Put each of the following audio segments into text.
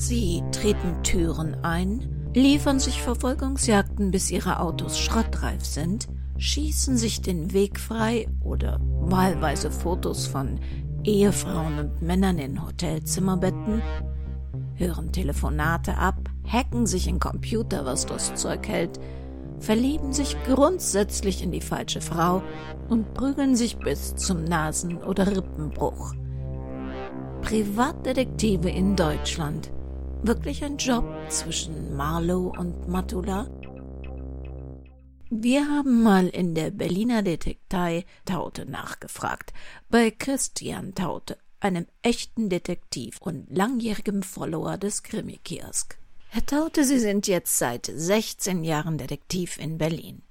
Sie treten Türen ein, liefern sich Verfolgungsjagden, bis ihre Autos schrottreif sind, schießen sich den Weg frei oder wahlweise Fotos von Ehefrauen und Männern in Hotelzimmerbetten, hören Telefonate ab, hacken sich in Computer, was das Zeug hält, verlieben sich grundsätzlich in die falsche Frau und prügeln sich bis zum Nasen- oder Rippenbruch. Privatdetektive in Deutschland. Wirklich ein Job zwischen Marlow und Matula? Wir haben mal in der Berliner Detektei Taute nachgefragt, bei Christian Taute, einem echten Detektiv und langjährigem Follower des Krimi-Kiosk. Herr Taute, Sie sind jetzt seit 16 Jahren Detektiv in Berlin.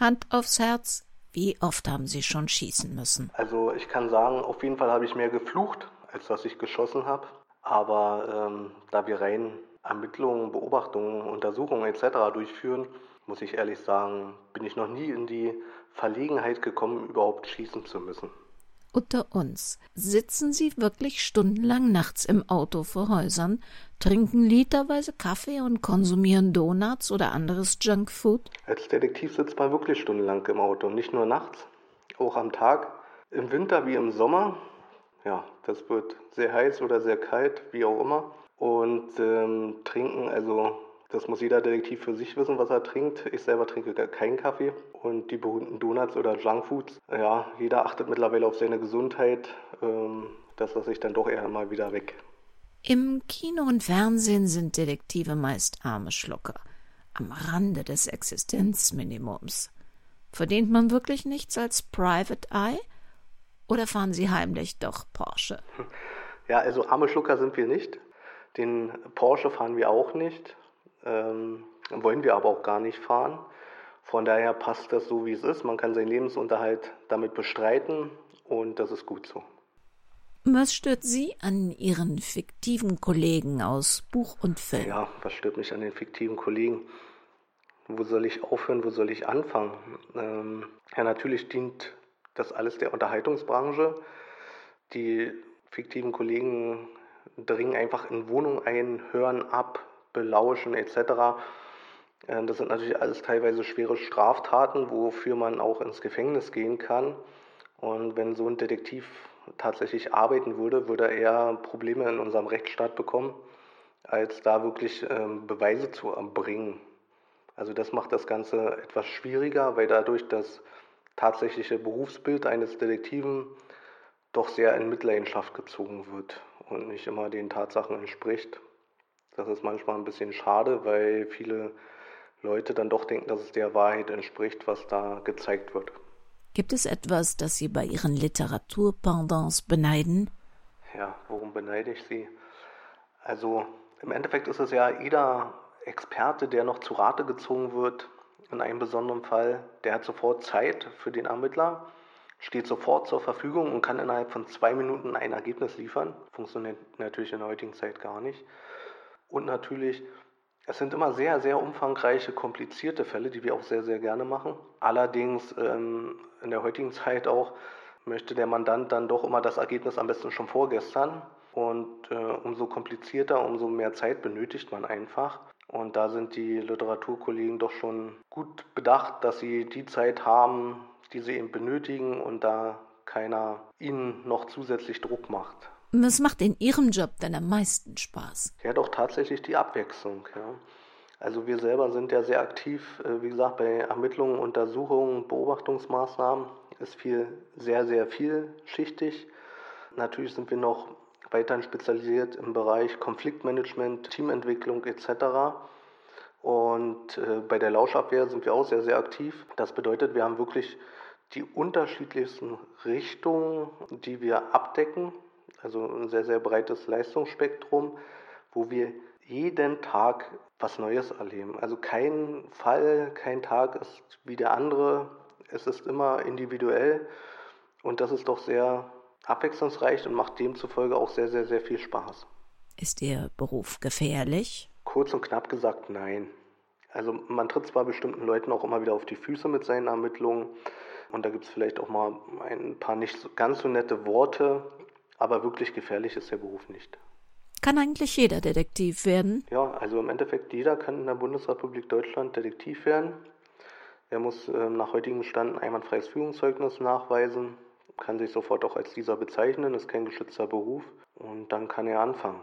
Hand aufs Herz, wie oft haben Sie schon schießen müssen? Also ich kann sagen, auf jeden Fall habe ich mehr geflucht, als dass ich geschossen habe. Aber ähm, da wir rein Ermittlungen, Beobachtungen, Untersuchungen etc. durchführen, muss ich ehrlich sagen, bin ich noch nie in die Verlegenheit gekommen, überhaupt schießen zu müssen. Unter uns sitzen Sie wirklich stundenlang nachts im Auto vor Häusern, trinken literweise Kaffee und konsumieren Donuts oder anderes Junkfood? Als Detektiv sitzt man wirklich stundenlang im Auto, nicht nur nachts, auch am Tag, im Winter wie im Sommer. Ja, das wird sehr heiß oder sehr kalt, wie auch immer. Und ähm, trinken, also das muss jeder Detektiv für sich wissen, was er trinkt. Ich selber trinke keinen Kaffee. Und die berühmten Donuts oder Junkfoods, ja, jeder achtet mittlerweile auf seine Gesundheit. Ähm, das lasse ich dann doch eher mal wieder weg. Im Kino und Fernsehen sind Detektive meist arme Schlucker, am Rande des Existenzminimums. Verdient man wirklich nichts als Private Eye? Oder fahren Sie heimlich doch Porsche? Ja, also arme Schlucker sind wir nicht. Den Porsche fahren wir auch nicht. Ähm, wollen wir aber auch gar nicht fahren. Von daher passt das so, wie es ist. Man kann seinen Lebensunterhalt damit bestreiten und das ist gut so. Was stört Sie an Ihren fiktiven Kollegen aus Buch und Film? Ja, was stört mich an den fiktiven Kollegen? Wo soll ich aufhören, wo soll ich anfangen? Ähm, ja, natürlich dient das alles der Unterhaltungsbranche. Die fiktiven Kollegen dringen einfach in Wohnungen ein, hören ab, belauschen etc. Ähm, das sind natürlich alles teilweise schwere Straftaten, wofür man auch ins Gefängnis gehen kann. Und wenn so ein Detektiv tatsächlich arbeiten würde, würde er Probleme in unserem Rechtsstaat bekommen, als da wirklich ähm, Beweise zu erbringen. Also das macht das Ganze etwas schwieriger, weil dadurch das tatsächliche Berufsbild eines Detektiven doch sehr in Mitleidenschaft gezogen wird und nicht immer den Tatsachen entspricht. Das ist manchmal ein bisschen schade, weil viele Leute dann doch denken, dass es der Wahrheit entspricht, was da gezeigt wird. Gibt es etwas, das Sie bei Ihren Literaturpendants beneiden? Ja, worum beneide ich Sie? Also im Endeffekt ist es ja jeder Experte, der noch zu Rate gezogen wird, in einem besonderen Fall, der hat sofort Zeit für den Ermittler, steht sofort zur Verfügung und kann innerhalb von zwei Minuten ein Ergebnis liefern. Funktioniert natürlich in der heutigen Zeit gar nicht. Und natürlich, es sind immer sehr, sehr umfangreiche, komplizierte Fälle, die wir auch sehr, sehr gerne machen. Allerdings ähm, in der heutigen Zeit auch möchte der Mandant dann doch immer das Ergebnis am besten schon vorgestern. Und äh, umso komplizierter, umso mehr Zeit benötigt man einfach. Und da sind die Literaturkollegen doch schon gut bedacht, dass sie die Zeit haben, die sie eben benötigen und da keiner ihnen noch zusätzlich Druck macht. Was macht in Ihrem Job denn am meisten Spaß? Ja, doch tatsächlich die Abwechslung. Ja. Also wir selber sind ja sehr aktiv, äh, wie gesagt, bei Ermittlungen, Untersuchungen, Beobachtungsmaßnahmen ist viel, sehr, sehr vielschichtig. Natürlich sind wir noch weiterhin spezialisiert im Bereich Konfliktmanagement, Teamentwicklung etc. Und äh, bei der Lauschabwehr sind wir auch sehr, sehr aktiv. Das bedeutet, wir haben wirklich die unterschiedlichsten Richtungen, die wir abdecken also ein sehr, sehr breites Leistungsspektrum, wo wir jeden Tag was Neues erleben. Also kein Fall, kein Tag ist wie der andere. Es ist immer individuell und das ist doch sehr abwechslungsreich und macht demzufolge auch sehr, sehr, sehr viel Spaß. Ist Ihr Beruf gefährlich? Kurz und knapp gesagt, nein. Also man tritt zwar bestimmten Leuten auch immer wieder auf die Füße mit seinen Ermittlungen und da gibt es vielleicht auch mal ein paar nicht ganz so nette Worte, aber wirklich gefährlich ist der Beruf nicht. Kann eigentlich jeder Detektiv werden? Ja, also im Endeffekt jeder kann in der Bundesrepublik Deutschland Detektiv werden. Er muss äh, nach heutigem Stand ein einwandfreies Führungszeugnis nachweisen, kann sich sofort auch als dieser bezeichnen, ist kein geschützter Beruf und dann kann er anfangen.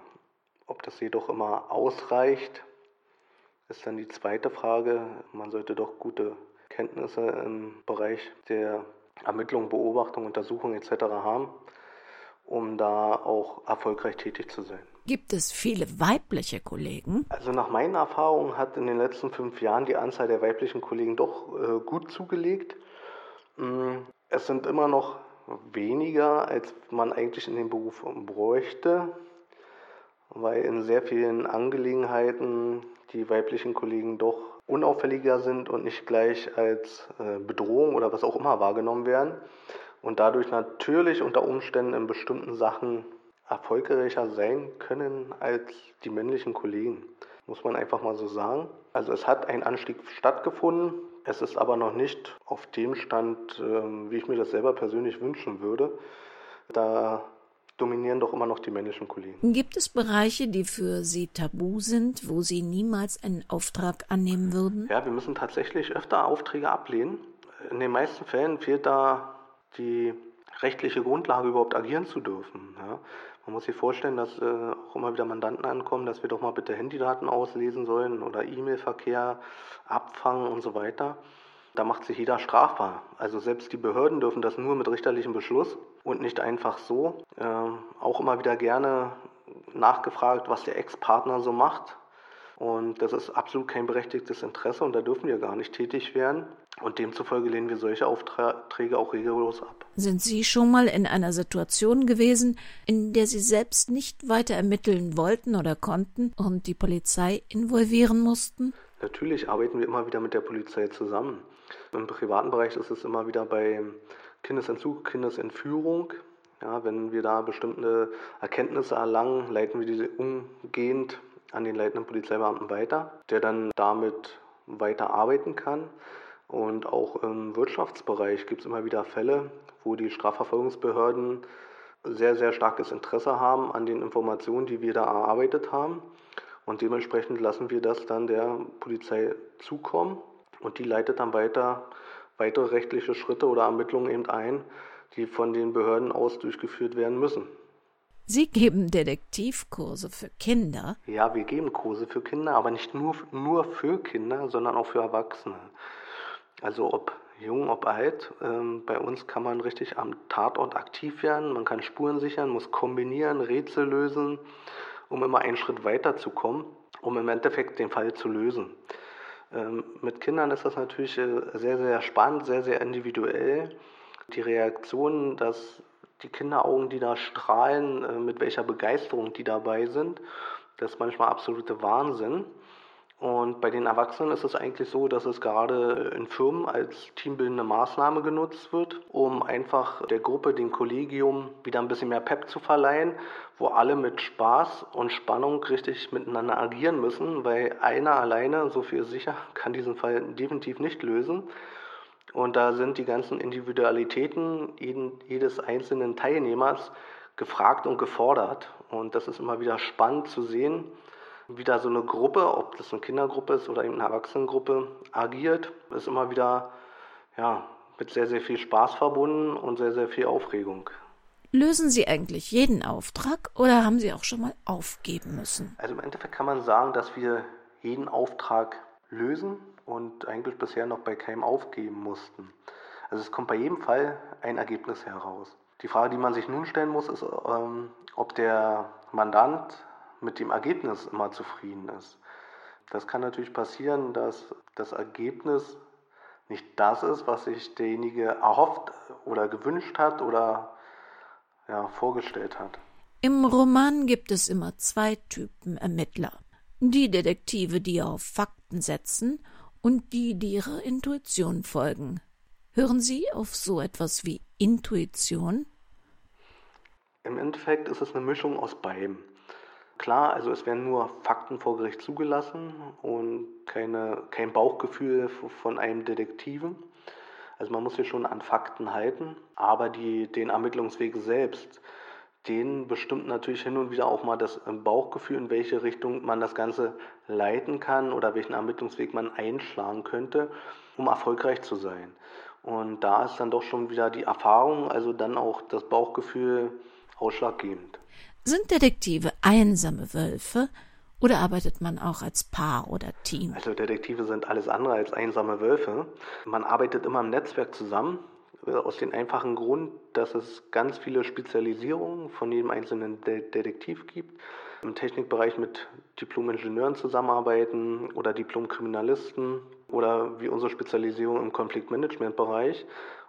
Ob das jedoch immer ausreicht, ist dann die zweite Frage. Man sollte doch gute Kenntnisse im Bereich der Ermittlung, Beobachtung, Untersuchung etc. haben, um da auch erfolgreich tätig zu sein. Gibt es viele weibliche Kollegen? Also nach meinen Erfahrungen hat in den letzten fünf Jahren die Anzahl der weiblichen Kollegen doch äh, gut zugelegt. Mm, es sind immer noch weniger, als man eigentlich in dem Beruf bräuchte, weil in sehr vielen Angelegenheiten die weiblichen Kollegen doch unauffälliger sind und nicht gleich als äh, Bedrohung oder was auch immer wahrgenommen werden und dadurch natürlich unter Umständen in bestimmten Sachen erfolgreicher sein können als die männlichen Kollegen. Muss man einfach mal so sagen. Also es hat ein Anstieg stattgefunden. Es ist aber noch nicht auf dem Stand, ähm, wie ich mir das selber persönlich wünschen würde. Da dominieren doch immer noch die männlichen Kollegen. Gibt es Bereiche, die für Sie tabu sind, wo Sie niemals einen Auftrag annehmen würden? Ja, wir müssen tatsächlich öfter Aufträge ablehnen. In den meisten Fällen fehlt da die rechtliche Grundlage, überhaupt agieren zu dürfen. Ja. Man muss sich vorstellen, dass äh, auch immer wieder Mandanten ankommen, dass wir doch mal bitte Handydaten auslesen sollen oder E-Mail-Verkehr abfangen und so weiter. Da macht sich jeder strafbar. Also selbst die Behörden dürfen das nur mit richterlichem Beschluss und nicht einfach so. Ähm, auch immer wieder gerne nachgefragt, was der Ex-Partner so macht. Und das ist absolut kein berechtigtes Interesse und da dürfen wir gar nicht tätig werden. Und demzufolge lehnen wir solche Aufträge auch regellos ab. Sind Sie schon mal in einer Situation gewesen, in der Sie selbst nicht weiter ermitteln wollten oder konnten und die Polizei involvieren mussten? Natürlich arbeiten wir immer wieder mit der Polizei zusammen. Im privaten Bereich ist es immer wieder bei Kindesentzug, Kindesentführung. Ja, wenn wir da bestimmte Erkenntnisse erlangen, leiten wir diese umgehend an den leitenden Polizeibeamten weiter, der dann damit weiter arbeiten kann. Und auch im Wirtschaftsbereich gibt es immer wieder Fälle, wo die Strafverfolgungsbehörden sehr, sehr starkes Interesse haben an den Informationen, die wir da erarbeitet haben. Und dementsprechend lassen wir das dann der Polizei zukommen und die leitet dann weiter weitere rechtliche Schritte oder Ermittlungen eben ein, die von den Behörden aus durchgeführt werden müssen. Sie geben Detektivkurse für Kinder? Ja, wir geben Kurse für Kinder, aber nicht nur, nur für Kinder, sondern auch für Erwachsene. Also ob jung, ob alt, ähm, bei uns kann man richtig am Tatort aktiv werden, man kann Spuren sichern, muss kombinieren, Rätsel lösen, um immer einen Schritt weiter zu kommen, um im Endeffekt den Fall zu lösen. Ähm, mit Kindern ist das natürlich äh, sehr, sehr spannend, sehr, sehr individuell. Die Reaktionen, dass die Kinderaugen, die da strahlen, äh, mit welcher Begeisterung die dabei sind, das ist manchmal absolute Wahnsinn. Und bei den Erwachsenen ist es eigentlich so, dass es gerade in Firmen als teambildende Maßnahme genutzt wird, um einfach der Gruppe, dem Kollegium wieder ein bisschen mehr Pep zu verleihen, wo alle mit Spaß und Spannung richtig miteinander agieren müssen, weil einer alleine, so viel sicher, kann diesen Fall definitiv nicht lösen. Und da sind die ganzen Individualitäten jedes einzelnen Teilnehmers gefragt und gefordert. Und das ist immer wieder spannend zu sehen, wie da so eine Gruppe, ob das eine Kindergruppe ist oder eben eine Erwachsenengruppe, agiert, ist immer wieder ja, mit sehr, sehr viel Spaß verbunden und sehr, sehr viel Aufregung. Lösen Sie eigentlich jeden Auftrag oder haben Sie auch schon mal aufgeben müssen? Also im Endeffekt kann man sagen, dass wir jeden Auftrag lösen und eigentlich bisher noch bei keinem aufgeben mussten. Also es kommt bei jedem Fall ein Ergebnis heraus. Die Frage, die man sich nun stellen muss, ist, ähm, ob der Mandant mit dem Ergebnis immer zufrieden ist. Das kann natürlich passieren, dass das Ergebnis nicht das ist, was sich derjenige erhofft oder gewünscht hat oder ja, vorgestellt hat. Im Roman gibt es immer zwei Typen Ermittler. Die Detektive, die auf Fakten setzen und die, die ihrer Intuition folgen. Hören Sie auf so etwas wie Intuition? Im Endeffekt ist es eine Mischung aus beidem. Klar, also es werden nur Fakten vor Gericht zugelassen und keine, kein Bauchgefühl von einem Detektiven. Also man muss sich schon an Fakten halten, aber die, den Ermittlungsweg selbst, den bestimmt natürlich hin und wieder auch mal das äh, Bauchgefühl, in welche Richtung man das Ganze leiten kann oder welchen Ermittlungsweg man einschlagen könnte, um erfolgreich zu sein. Und da ist dann doch schon wieder die Erfahrung, also dann auch das Bauchgefühl ausschlaggebend. Sind Detektive einsame Wölfe oder arbeitet man auch als Paar oder Team? Also Detektive sind alles andere als einsame Wölfe. Man arbeitet immer im Netzwerk zusammen. Aus dem einfachen Grund, dass es ganz viele Spezialisierungen von jedem einzelnen De Detektiv gibt. Im Technikbereich mit Diplom-Ingenieuren zusammenarbeiten oder Diplom-Kriminalisten oder wie unsere Spezialisierung im Konfliktmanagement-Bereich.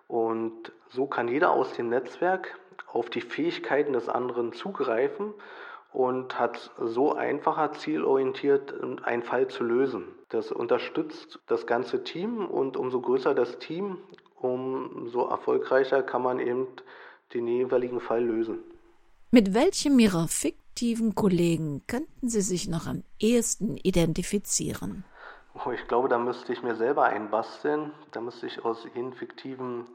Und so kann jeder aus dem Netzwerk auf die Fähigkeiten des anderen zugreifen und hat so einfacher zielorientiert einen Fall zu lösen. Das unterstützt das ganze Team und umso größer das Team, umso erfolgreicher kann man eben den jeweiligen Fall lösen. Mit welchem Ihrer fiktiven Kollegen könnten Sie sich noch am ehesten identifizieren? Oh, ich glaube, da müsste ich mir selber einbasteln. Da müsste ich aus jeden fiktiven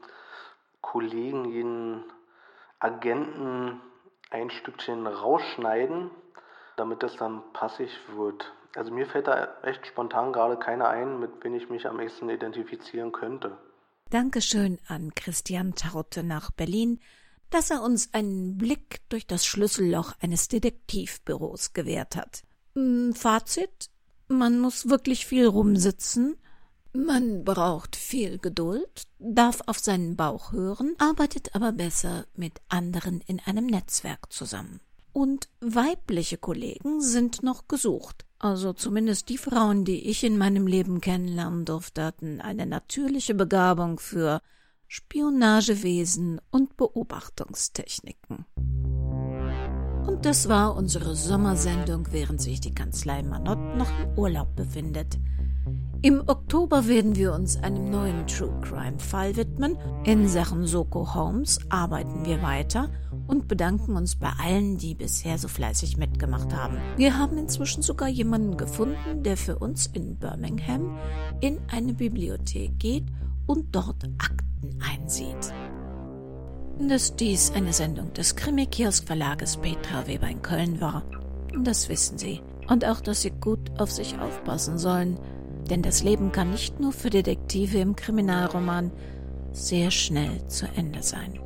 Kollegen, jeden Agenten ein Stückchen rausschneiden, damit das dann passig wird. Also mir fällt da echt spontan gerade keiner ein, mit wem ich mich am ehesten identifizieren könnte. Dankeschön an Christian Taute nach Berlin, dass er uns einen Blick durch das Schlüsselloch eines Detektivbüros gewährt hat. Hm, Fazit man muss wirklich viel rumsitzen, man braucht viel Geduld, darf auf seinen Bauch hören, arbeitet aber besser mit anderen in einem Netzwerk zusammen. Und weibliche Kollegen sind noch gesucht. Also zumindest die Frauen, die ich in meinem Leben kennenlernen durfte, hatten eine natürliche Begabung für Spionagewesen und Beobachtungstechniken. Und das war unsere Sommersendung, während sich die Kanzlei Manott noch im Urlaub befindet. Im Oktober werden wir uns einem neuen True Crime Fall widmen. In Sachen Soko Holmes arbeiten wir weiter und bedanken uns bei allen, die bisher so fleißig mitgemacht haben. Wir haben inzwischen sogar jemanden gefunden, der für uns in Birmingham in eine Bibliothek geht und dort Akten einsieht. Dass dies eine Sendung des Krimi-Kiosk Verlages Petra Weber in Köln war, das wissen Sie. Und auch, dass Sie gut auf sich aufpassen sollen – denn das Leben kann nicht nur für Detektive im Kriminalroman sehr schnell zu Ende sein.